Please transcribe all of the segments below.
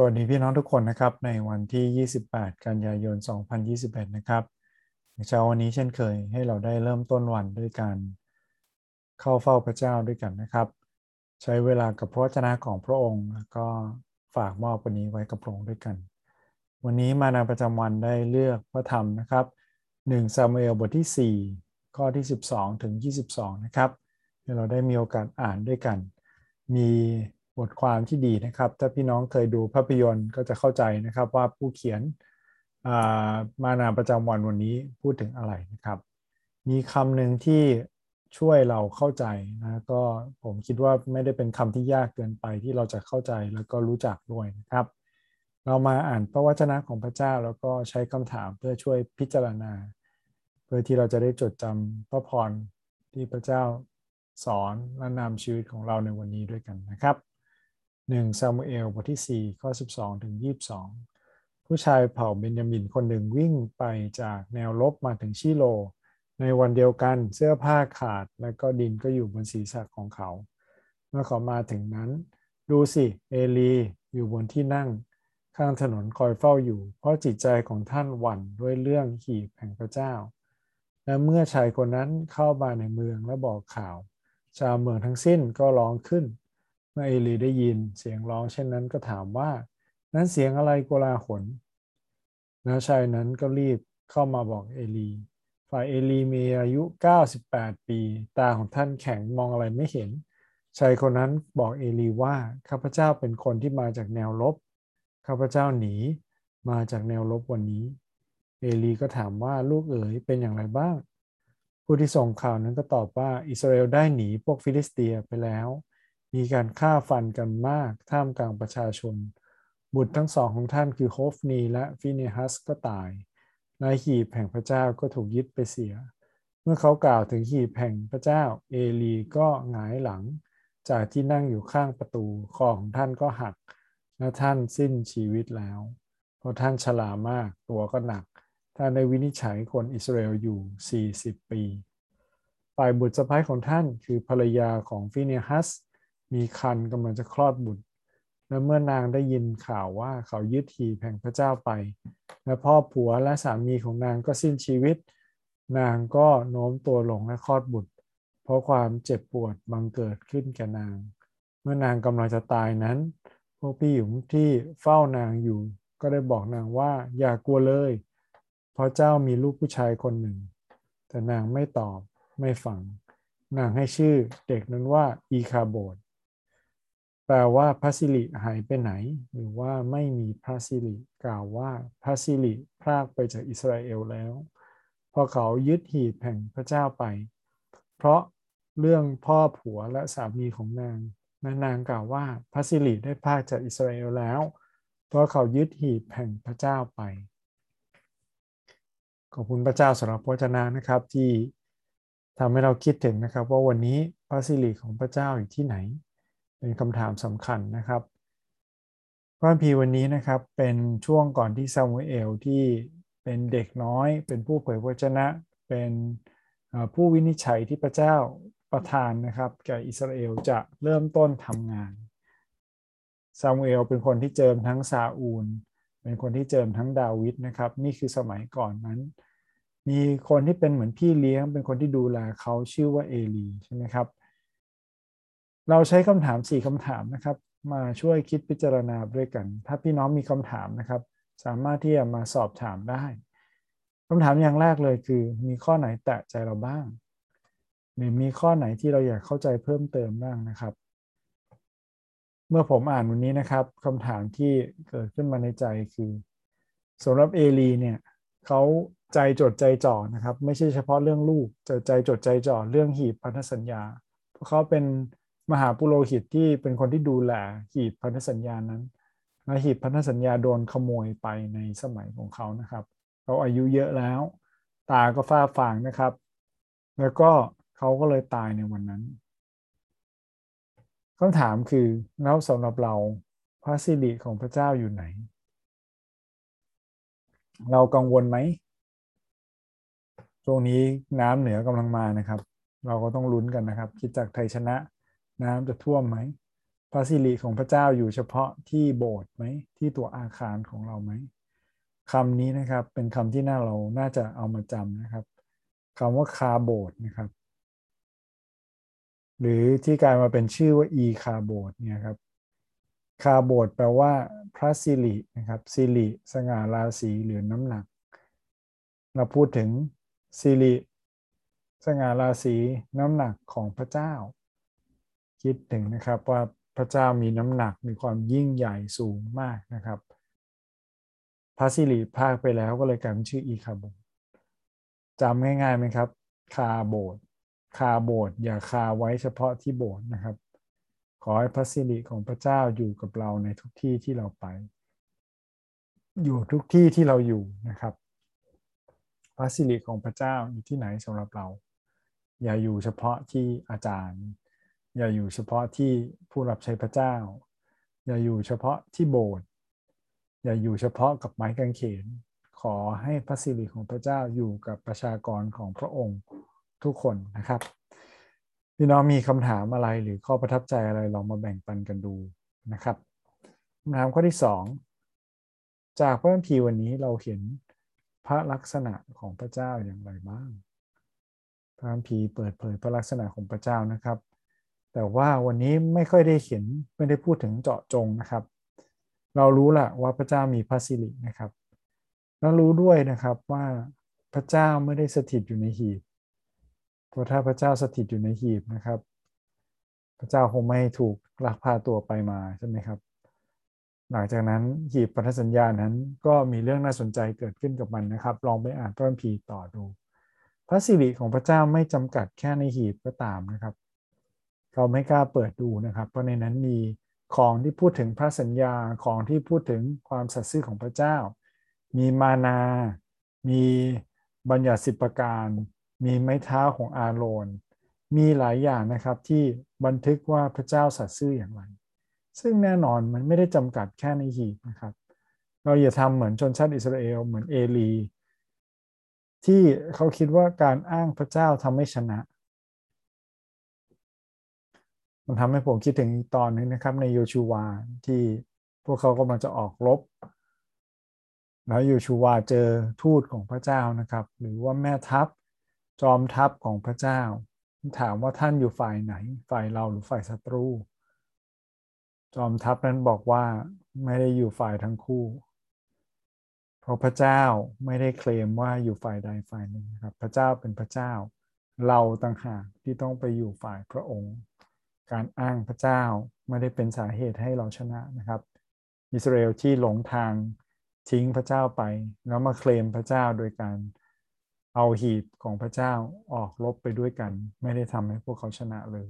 สวัสดีพี่น้องทุกคนนะครับในวันที่ 28 กันยายน 2021 นะครับเช้าวันนี้เช่นเคยให้เราได้เริ่มต้นวันด้วยการเข้าเฝ้าพระเจ้าด้วยกันนะครับ ใช้เวลากับพระวจนะของพระองค์ แล้วก็ฝากมอบวันนี้ไว้กับพระองค์ด้วยกัน วันนี้มาในประจำวันได้เลือกพระธรรมนะครับ1ซามูเอลบทที่ 4 ข้อที่ 12 ถึง 22 นะครับเราได้มีโอกาสอ่านด้วยกัน มี บทความที่ดีนะครับ ถ้าพี่น้องเคยดูภาพยนตร์ก็จะเข้าใจนะครับว่าผู้เขียนมานาประจำวันวันนี้พูดถึงอะไรนะครับ มีคำหนึ่งที่ช่วยเราเข้าใจนะก็ผมคิดว่าไม่ได้เป็นคำที่ยากเกินไปที่เราจะเข้าใจแล้วก็รู้จักด้วยนะครับ เรามาอ่านพระวจนะของพระเจ้าแล้วก็ใช้คำถามเพื่อช่วยพิจารณา เพื่อที่เราจะได้จดจำพระพรที่พระเจ้าสอนและนำชีวิตของเราในวันนี้ด้วยกันนะครับ 1ซามูเอลบทที่ 4 ข้อ 12 ถึง 22 ผู้ชายเผ่าเบนยามินคนหนึ่งวิ่งไปจากแนวลบมาถึงชิโล ในวันเดียวกันเสื้อผ้าขาดและก็ดินก็อยู่บนศีรษะของเขา เมื่อเขามาถึงนั้น ดูสิ เอลีอยู่บนที่นั่ง ข้างถนนคอยเฝ้าอยู่ เพราะจิตใจของท่านหวั่นด้วยเรื่องหีบแห่งพระเจ้า และเมื่อชายคนนั้นเข้ามาในเมืองและบอกข่าว ชาวเมืองทั้งสิ้นก็ร้องขึ้น มื่อเอลีได้ยินเสียงร้องเช่นนั้นก็ถามว่านั้นเสียงอะไรโกลาหลนะชายนั้นก็รีบเข้ามาบอกเอลี ฝ่ายเอลีมีอายุ 98 ปี ตาของท่านแข็งมองอะไรไม่เห็น ชายคนนั้นบอกเอลีว่าข้าพเจ้าเป็นคนที่มาจากแนวลบ ข้าพเจ้าหนีมาจากแนวรบวันนี้ เอลีก็ถามว่าลูกเอ๋ยเป็นอย่างไรบ้าง ผู้ที่ส่งข่าวนั้นก็ตอบว่าอิสราเอลได้หนีพวกฟิลิสเตียไปแล้ว มีการฆ่าฟันกันมาก ท่ามกลางประชาชน บุตรทั้งสองของท่านคือโฮฟนีและฟิเนฮัสก็ตาย และหีบแห่งพระเจ้าก็ถูกยึดไปเสีย เมื่อเขากล่าวถึงหีบแห่งพระเจ้า เอลีก็หงายหลัง จากที่นั่งอยู่ข้างประตู คอของท่านก็หัก และท่านสิ้นชีวิตแล้ว เพราะท่านชรามาก ตัวก็หนัก ท่านได้วินิจฉัยคนอิสราเอลอยู่ 40 ปี ฝ่ายบุตรสะพ้ายของท่านคือภรรยาของฟิเนฮัส มีคันกำลังจะคลอดบุตร และเมื่อนางได้ยินข่าวว่าเขายึดหีแห่งพระเจ้าไป และพ่อผัวและสามีของนางก็สิ้นชีวิต นางก็โน้มตัวลงและคลอดบุตร เพราะความเจ็บปวดบังเกิดขึ้นแก่นาง เมื่อนางกำลังจะตายนั้น พวกพี่หญิงที่เฝ้านางอยู่ ก็ได้บอกนางว่าอย่ากลัวเลย เพราะเจ้ามีลูกผู้ชายคนหนึ่ง แต่นางไม่ตอบไม่ฟังนางให้ชื่อเด็กนั้นว่าอีคาโบด แปลว่าพระสิริหายไปไหน หรือว่าไม่มีพระสิริกล่าวว่าพระสิริพรากไปจากอิสราเอลแล้ว พอเขายึดหีบแห่งพระเจ้าไป เพราะเรื่องพ่อผัวและสามีของนางนางกล่าวว่าพระสิริได้พรากจากอิสราเอลแล้ว เพราะเขายึดหีบแห่งพระเจ้าไป ขอบคุณพระเจ้าสำหรับพระเจ้านะครับที่ทำให้เราคิดถึงนะครับ ว่าวันนี้พระสิริของพระเจ้าอยู่ที่ไหน เป็นคำถามสำคัญนะครับพระพีวันนี้นะครับเป็นช่วงก่อนที่ซามูเอลที่เป็นเด็กน้อย เป็นผู้เผยพระชนะ เป็นผู้วินิจฉัยที่พระเจ้าประทานนะครับแก่อิสราเอลจะเริ่มต้นทำงานซามูเอลเป็นคนที่เจิมทั้งซาอูล เป็นคนที่เจิมทั้งดาวิดนะครับ นี่คือสมัยก่อนนั้น มีคนที่เป็นเหมือนพี่เลี้ยง เป็นคนที่ดูแลเขาชื่อว่าเอลีใช่ไหมครับ เราใช้คำถาม 4คำถามนะครับ มาช่วยคิดพิจารณาด้วยกัน ถ้าพี่น้องมีคำถามนะครับ สามารถที่จะมาสอบถามได้คำถามอย่างแรกเลยคือมีข้อไหนแตะใจเราบ้าง หรือมีข้อไหนที่เราอยากเข้าใจเพิ่มเติมบ้างนะครับ เมื่อผมอ่านวันนี้นะครับคำถามที่เกิดขึ้นมาในใจคือสำหรับเอลีเนี่ยเขาใจจดใจจ่อนะครับ ไม่ใช่เฉพาะเรื่องลูกแต่ใจจดใจจ่อเรื่องหีบพันธสัญญาเพราะเขาเป็น มหาปุโรหิตที่เป็นคนที่ดูแลหีบพันธสัญญานั้นและหีบพันธสัญญาโดนขโมยไปในสมัยของเขานะครับเขาอายุเยอะแล้ว ตาก็ฟ้าฟางนะครับ แล้วก็เขาก็เลยตายในวันนั้นคำถามคือแล้วสำหรับเราพระสิริของพระเจ้าอยู่ไหน เรากังวลไหมช่วงนี้น้ำเหนือกำลังมานะครับ เราก็ต้องลุ้นกันนะครับ คิดจากไทยชนะ น้ำจะท่วมไหมพระสิริของพระเจ้าอยู่เฉพาะที่โบสถ์ไหมที่ตัวอาคารของเราไหมคำนี้นะครับเป็นคำที่น่าเราน่าจะเอามาจำนะครับคำว่าคาโบสถ์นะครับ หรือที่กลายมาเป็นชื่อว่าอีคาโบสถ์เนี่ยครับคาโบสถ์แปลว่าพระสิรินะครับสิริสง่าราศีหรือน้ำหนัก เราพูดถึงสิริสง่าราศีน้ำหนักของพระเจ้า คิดถึงนะครับว่าพระเจ้ามีน้ำหนักมีความยิ่งใหญ่สูงมากนะครับพระสิริภาคไปแล้วก็เลยกลายเป็นชื่ออีคาโบสถ์จำง่ายๆไหมครับ คาโบสถ์คาโบสถ์อย่าคาไว้เฉพาะที่โบสถ์นะครับ ขอให้พระสิริของพระเจ้าอยู่กับเราในทุกที่ที่เราไป อยู่ทุกที่ที่เราอยู่นะครับ พระสิริของพระเจ้าอยู่ที่ไหนสำหรับเรา อย่าอยู่เฉพาะที่อาจารย์ อย่าอยู่เฉพาะที่ผู้รับใช้พระเจ้า อย่าอยู่เฉพาะที่โบสถ์อย่าอยู่เฉพาะกับไม้กางเขน ขอให้พระสิริของพระเจ้าอยู่กับประชากรของพระองค์ทุกคนนะครับพี่น้องมีคำถามอะไรหรือข้อประทับใจอะไรลองมาแบ่งปันกันดูนะครับคำถามข้อที่2จากพระคัมภีร์วันนี้เราเห็นพระลักษณะของพระเจ้าอย่างไรบ้าง พระคัมภีร์เปิดเผยพระลักษณะของพระเจ้านะครับ แต่ว่าวันนี้ไม่ค่อยได้เห็นไม่ได้พูดถึงเจาะจงนะครับ เรารู้แหละว่าพระเจ้ามีพระสิรินะครับแล้วรู้ด้วยนะครับว่าพระเจ้าไม่ได้สถิตอยู่ในหีบเพราะถ้าพระเจ้าสถิตอยู่ในหีบนะครับ พระเจ้าคงไม่ถูกลักพาตัวไปมาใช่ไหมครับ หลังจากนั้นหีบพันธสัญญานั้นก็มีเรื่องน่าสนใจเกิดขึ้นกับมันนะครับ ลองไปอ่านพระคัมภีต่อดู พระสิริของพระเจ้าไม่จำกัดแค่ในหีบก็ตามนะครับ เราไม่กล้าเปิดดูนะครับ เพราะในนั้นมีของที่พูดถึงพระสัญญาของที่พูดถึงความสัตย์ซื่อของพระเจ้า มีมานา มีบัญญัติสิบประการ มีไม้เท้าของอาโรน มีหลายอย่างนะครับที่บันทึกว่าพระเจ้าสัตย์ซื่ออย่างไร ซึ่งแน่นอนมันไม่ได้จำกัดแค่ในหีบนะครับ เราอย่าทำเหมือนชนชาติอิสราเอลเหมือนเอลี ที่เขาคิดว่าการอ้างพระเจ้าทำให้ชนะ มันทำให้ผมคิดถึงตอนนึงนะครับ ในโยชูวาที่พวกเขากำลังจะออกรบ แล้วโยชูวาเจอทูตของพระเจ้านะครับ หรือว่าแม่ทัพจอมทัพของพระเจ้า ถามว่าท่านอยู่ฝ่ายไหน ฝ่ายเราหรือฝ่ายศัตรู จอมทัพนั้นบอกว่าไม่ได้อยู่ฝ่ายทั้งคู่ เพราะพระเจ้าไม่ได้เคลมว่าอยู่ฝ่ายใดฝ่ายหนึ่งครับ พระเจ้าเป็นพระเจ้า เราต่างหากที่ต้องไปอยู่ฝ่ายพระองค์ การอ้างพระเจ้าไม่ได้เป็นสาเหตุให้เราชนะนะครับ อิสราเอลที่หลงทางทิ้งพระเจ้าไป แล้วมาเคลมพระเจ้าโดยการเอาหีบของพระเจ้าออกลบไปด้วยกัน ไม่ได้ทำให้พวกเขาชนะเลย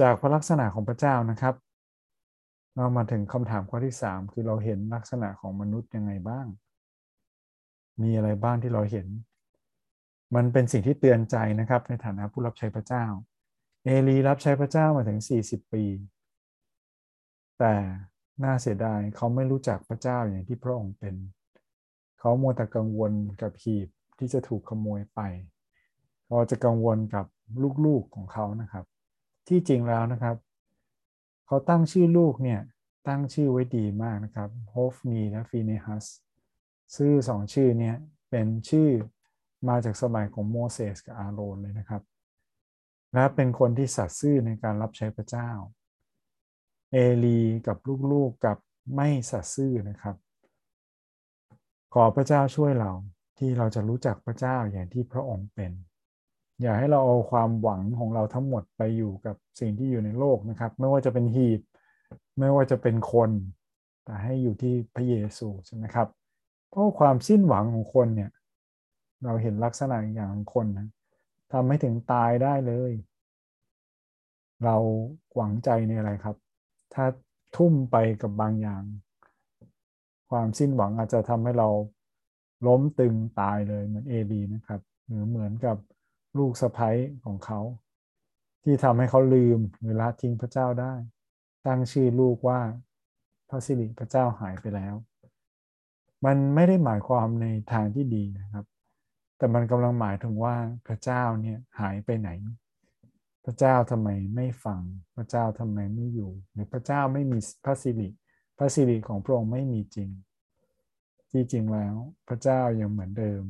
จากพระลักษณะของพระเจ้านะครับ เรามาถึงคำถามข้อที่ 3 คือเราเห็นลักษณะของมนุษย์ยังไงบ้าง มีอะไรบ้างที่เราเห็น มันเป็นสิ่งที่เตือนใจนะครับ ในฐานะผู้รับใช้พระเจ้า เอลีรับใช้พระเจ้ามาถึง 40 ปี แต่น่าเสียดายเขาไม่รู้จักพระเจ้าอย่างที่พระองค์เป็น เขาโมแต่กังวลกับหีบที่จะถูกขโมยไปเขาจะกังวลกับลูกๆของเขานะครับ ที่จริงแล้วนะครับ เขาตั้งชื่อลูกเนี่ยตั้งชื่อไว้ดีมากนะครับโฮฟนีและฟีเนฮัสชื่อสองชื่อเนี่ยเป็นชื่อมาจากสมัยของโมเสสกับอาโรนเลยนะครับ และเป็นคนที่สัตย์ซื่อในการรับใช้พระเจ้า เอลีกับลูกๆกับไม่สัตย์ซื่อนะครับ ขอพระเจ้าช่วยเราที่เราจะรู้จักพระเจ้าอย่างที่พระองค์เป็น อย่าให้เราเอาความหวังของเราทั้งหมดไปอยู่กับสิ่งที่อยู่ในโลกนะครับ ไม่ว่าจะเป็นหีบ ไม่ว่าจะเป็นคน แต่ให้อยู่ที่พระเยซูใช่ไหมครับ เพราะความสิ้นหวังของคนเนี่ย เราเห็นลักษณะอย่างของคนนะ ทำให้ถึงตายได้เลย เราหวังใจในอะไรครับ ถ้าทุ่มไปกับบางอย่าง ความสิ้นหวังอาจจะทำให้เราล้มตึงตายเลยเหมือนเอดีนะครับ หรือเหมือนกับลูกสะพ้ยของเขา ที่ทำให้เขาลืมหรือละทิ้งพระเจ้าได้ ตั้งชื่อลูกว่าพระสิริพระเจ้าหายไปแล้ว มันไม่ได้หมายความในทางที่ดีนะครับ แต่มันกำลังหมายถึงว่าพระเจ้าเนี่ยหายไปไหน พระเจ้าทำไมไม่ฟัง พระเจ้าทำไมไม่อยู่ หรือพระเจ้าไม่มีพระสิริพระสิริของพระองค์ไม่มีจริง ที่จริงแล้วพระเจ้ายังเหมือนเดิม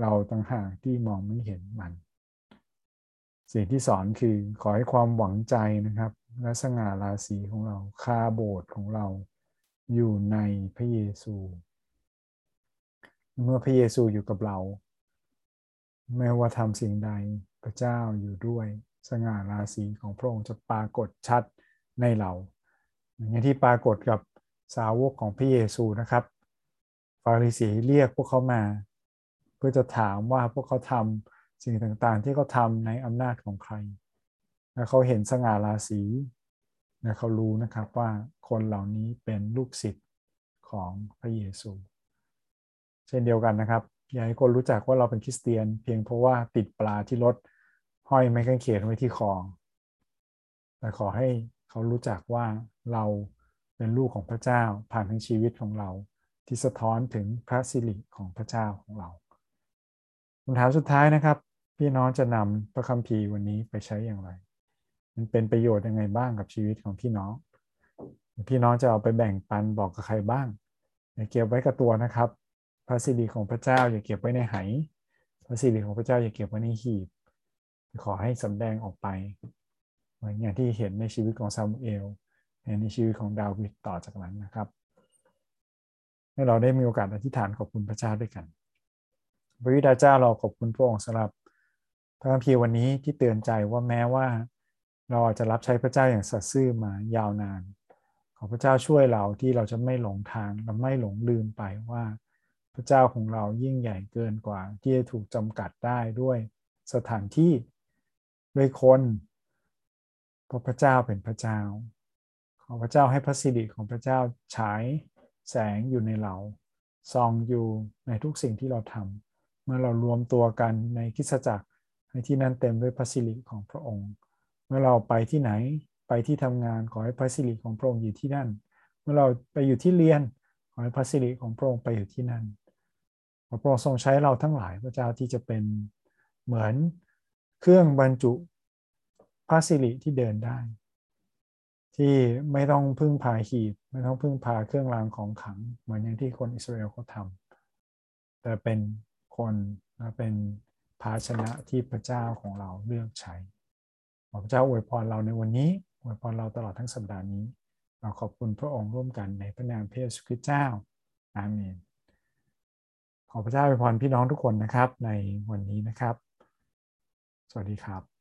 เราต่างหากที่มองไม่เห็นมัน สิ่งที่สอนคือขอให้ความหวังใจนะครับ และสง่าราศีของเราคาโบสถ์ของเราอยู่ในพระเยซู เมื่อพระเยซูอยู่กับเรา ไม่ว่าทำสิ่งใดพระเจ้าอยู่ด้วย สง่าราศีของพระองค์จะปรากฏชัดในเราอย่างที่ปรากฏกับสาวกของพระเยซูนะครับฟาริสีเรียกพวกเขามา เพื่อจะถามว่าพวกเขาทำสิ่งต่างๆ ที่เขาทำในอำนาจของใคร และเขาเห็นสง่าราศีและเขารู้นะครับว่าคนเหล่านี้เป็นลูกศิษย์ของพระเยซู เช่นเดียวกันนะครับ อยากให้คนรู้จักว่าเราเป็นคริสเตียน เพียงเพราะว่าติดปลาที่รถห้อยไม้กางเขนไว้ที่คอแต่ขอให้เขารู้จักว่าเราเป็นลูกของพระเจ้าผ่านทั้งชีวิตของเรา ที่สะท้อนถึงพระสิริของพระเจ้าของเราคำถามสุดท้ายนะครับ พี่น้องจะนำพระคัมภีร์วันนี้ไปใช้อย่างไร มันเป็นประโยชน์ยังไงบ้างกับชีวิตของพี่น้อง พี่น้องจะเอาไปแบ่งปันบอกกับใครบ้างอย่าเก็บไว้กับตัวนะครับ พระสิริของพระเจ้าอย่าเก็บไว้ในไหพระสิริของพระเจ้าอย่าเก็บไว้ในหีบ ขอให้สำแดงออกไปเหมือนอย่างที่เห็นในชีวิตของซามูเอลในชีวิตของดาวิดต่อจากนั้นนะครับ ให้เราได้มีโอกาสอธิษฐานขอบคุณพระเจ้าด้วยกันพระวิดาเจ้าเราขอบคุณพระองค์สำหรับพระคัมภีร์วันนี้ที่เตือนใจว่าแม้ว่าเราจะรับใช้พระเจ้าอย่างสัตย์ซื่อมายาวนาน ขอพระเจ้าช่วยเราที่เราจะไม่หลงทางและไม่หลงลืมไปว่า พระเจ้าของเรายิ่งใหญ่เกินกว่า ที่จะถูกจำกัดได้ด้วยสถานที่ด้วยคนเพราะพระเจ้าเป็นพระเจ้า ขอพระเจ้าให้พระสิริของพระเจ้าฉายแสงอยู่ในเราซองอยู่ในทุกสิ่งที่เราทำเมื่อเรารวมตัวกันในคิสจักรในที่นั้นเต็มด้วยพระสิริของพระองค์ เมื่อเราไปที่ไหนไปที่ทำงานขอให้พระสิริของพระองค์อยู่ที่นั่น เมื่อเราไปอยู่ที่เรียนขอให้พระสิริของพระองค์ไปอยู่ที่นั่น พระองค์ทรงใช้เราทั้งหลายพระเจ้าที่จะเป็นเหมือนเครื่องบรรจุพระสิริที่เดินได้ ที่ไม่ต้องพึ่งพาหีบ ไม่ต้องพึ่งพาเครื่องรางของขัง เหมือนอย่างที่คนอิสราเอลเขาทำแต่เป็นคนเป็นภาชนะที่พระเจ้าของเราเลือกใช้พระเจ้าอวยพรเราในวันนี้อวยพรเราตลอดทั้งสัปดาห์นี้ เราขอบคุณพระองค์ร่วมกันในพระนามพระเยซูคริสต์เจ้าอาเมน ขอพระเจ้าอวยพรพี่น้องทุกคนนะครับในวันนี้นะครับ สวัสดีครับ